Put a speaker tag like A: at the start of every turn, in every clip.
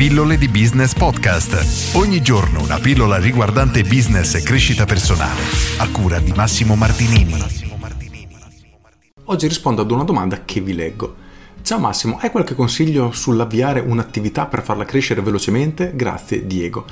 A: Pillole di Business Podcast. Ogni giorno una pillola riguardante business e crescita personale. A cura di Massimo Martinini.
B: Oggi rispondo ad una domanda che vi leggo. Ciao Massimo, hai qualche consiglio sull'avviare un'attività per farla crescere velocemente? Grazie Diego.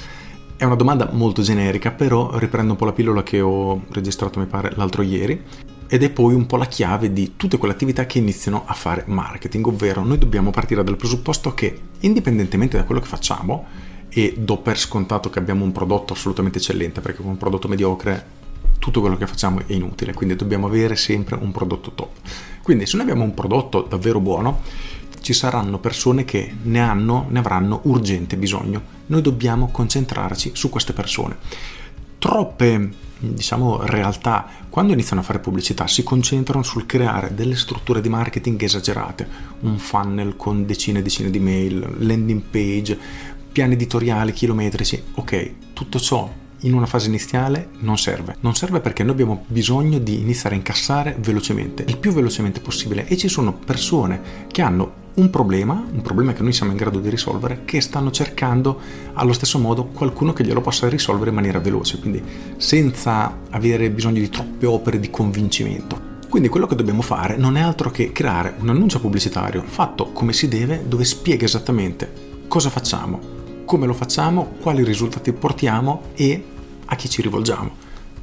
B: È una domanda molto generica, però riprendo un po' la pillola che ho registrato, mi pare, l'altro ieri ed è poi un po' la chiave di tutte quelle attività che iniziano a fare marketing, ovvero noi dobbiamo partire dal presupposto che indipendentemente da quello che facciamo, e do per scontato che abbiamo un prodotto assolutamente eccellente, perché con un prodotto mediocre tutto quello che facciamo è inutile, quindi dobbiamo avere sempre un prodotto top. Quindi se noi abbiamo un prodotto davvero buono, ci saranno persone che ne hanno, ne avranno urgente bisogno. Noi dobbiamo concentrarci su queste persone. Troppe diciamo, realtà, quando iniziano a fare pubblicità, si concentrano sul creare delle strutture di marketing esagerate, un funnel con decine e decine di mail, landing page, piani editoriali chilometrici. Ok, tutto ciò in una fase iniziale non serve. Non serve perché noi abbiamo bisogno di iniziare a incassare velocemente, il più velocemente possibile e ci sono persone che hanno un problema, un problema che noi siamo in grado di risolvere, che stanno cercando allo stesso modo qualcuno che glielo possa risolvere in maniera veloce, quindi senza avere bisogno di troppe opere di convincimento. Quindi quello che dobbiamo fare non è altro che creare un annuncio pubblicitario fatto come si deve, dove spiega esattamente cosa facciamo, come lo facciamo, quali risultati portiamo e a chi ci rivolgiamo.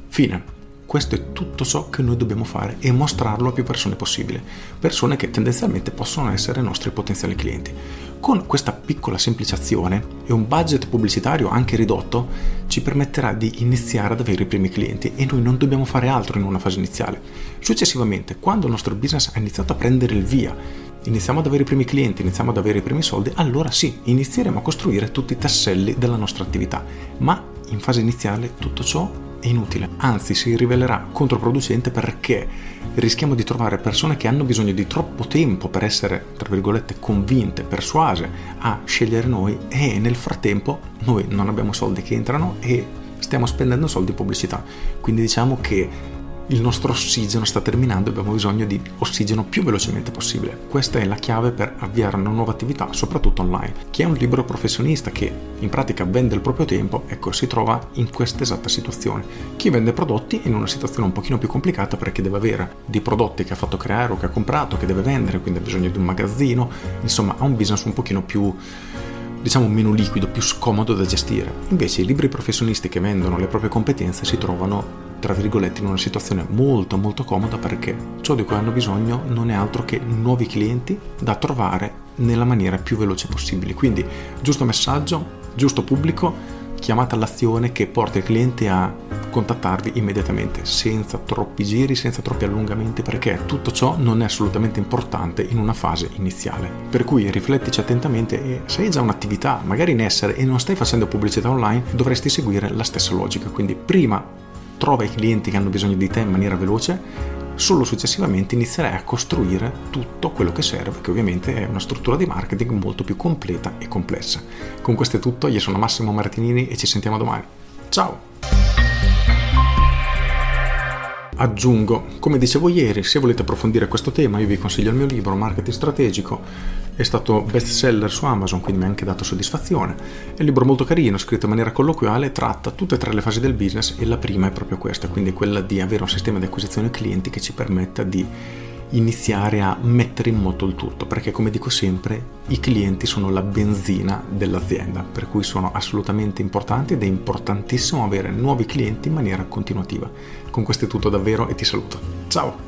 B: Fine. Questo è tutto ciò che noi dobbiamo fare e mostrarlo a più persone possibile, persone che tendenzialmente possono essere i nostri potenziali clienti. Con questa piccola semplicezione e un budget pubblicitario anche ridotto ci permetterà di iniziare ad avere i primi clienti e noi non dobbiamo fare altro in una fase iniziale. Successivamente, quando il nostro business ha iniziato a prendere il via, iniziamo ad avere i primi clienti, iniziamo ad avere i primi soldi, allora sì, inizieremo a costruire tutti i tasselli della nostra attività. Ma in fase iniziale tutto ciò inutile, anzi si rivelerà controproducente perché rischiamo di trovare persone che hanno bisogno di troppo tempo per essere, tra virgolette, convinte, persuase a scegliere noi e nel frattempo noi non abbiamo soldi che entrano e stiamo spendendo soldi in pubblicità. Quindi diciamo che il nostro ossigeno sta terminando e abbiamo bisogno di ossigeno più velocemente possibile. Questa è la chiave per avviare una nuova attività, soprattutto online. Chi è un libero professionista che in pratica vende il proprio tempo, ecco, si trova in questa esatta situazione. Chi vende prodotti è in una situazione un pochino più complicata perché deve avere dei prodotti che ha fatto creare o che ha comprato, che deve vendere, quindi ha bisogno di un magazzino, insomma ha un business un pochino più diciamo meno liquido, più scomodo da gestire. Invece i libri professionisti che vendono le proprie competenze si trovano tra virgolette in una situazione molto molto comoda perché ciò di cui hanno bisogno non è altro che nuovi clienti da trovare nella maniera più veloce possibile. Quindi giusto messaggio, giusto pubblico, chiamata all'azione che porta il cliente a contattarvi immediatamente, senza troppi giri, senza troppi allungamenti, perché tutto ciò non è assolutamente importante in una fase iniziale. Per cui riflettici attentamente e se hai già un'attività magari in essere e non stai facendo pubblicità online, dovresti seguire la stessa logica. Quindi prima trova i clienti che hanno bisogno di te in maniera veloce, solo successivamente inizierai a costruire tutto quello che serve, che ovviamente è una struttura di marketing molto più completa e complessa. Con questo è tutto, io sono Massimo Martinini e ci sentiamo domani. Ciao! Aggiungo, come dicevo ieri, se volete approfondire questo tema, io vi consiglio il mio libro Marketing Strategico, è stato best seller su Amazon, quindi mi ha anche dato soddisfazione. È un libro molto carino, scritto in maniera colloquiale, tratta tutte e tre le fasi del business e la prima è proprio questa, quindi quella di avere un sistema di acquisizione clienti che ci permetta di iniziare a mettere in moto il tutto, perché come dico sempre, i clienti sono la benzina dell'azienda, per cui sono assolutamente importanti ed è importantissimo avere nuovi clienti in maniera continuativa. Con questo è tutto davvero e ti saluto. Ciao!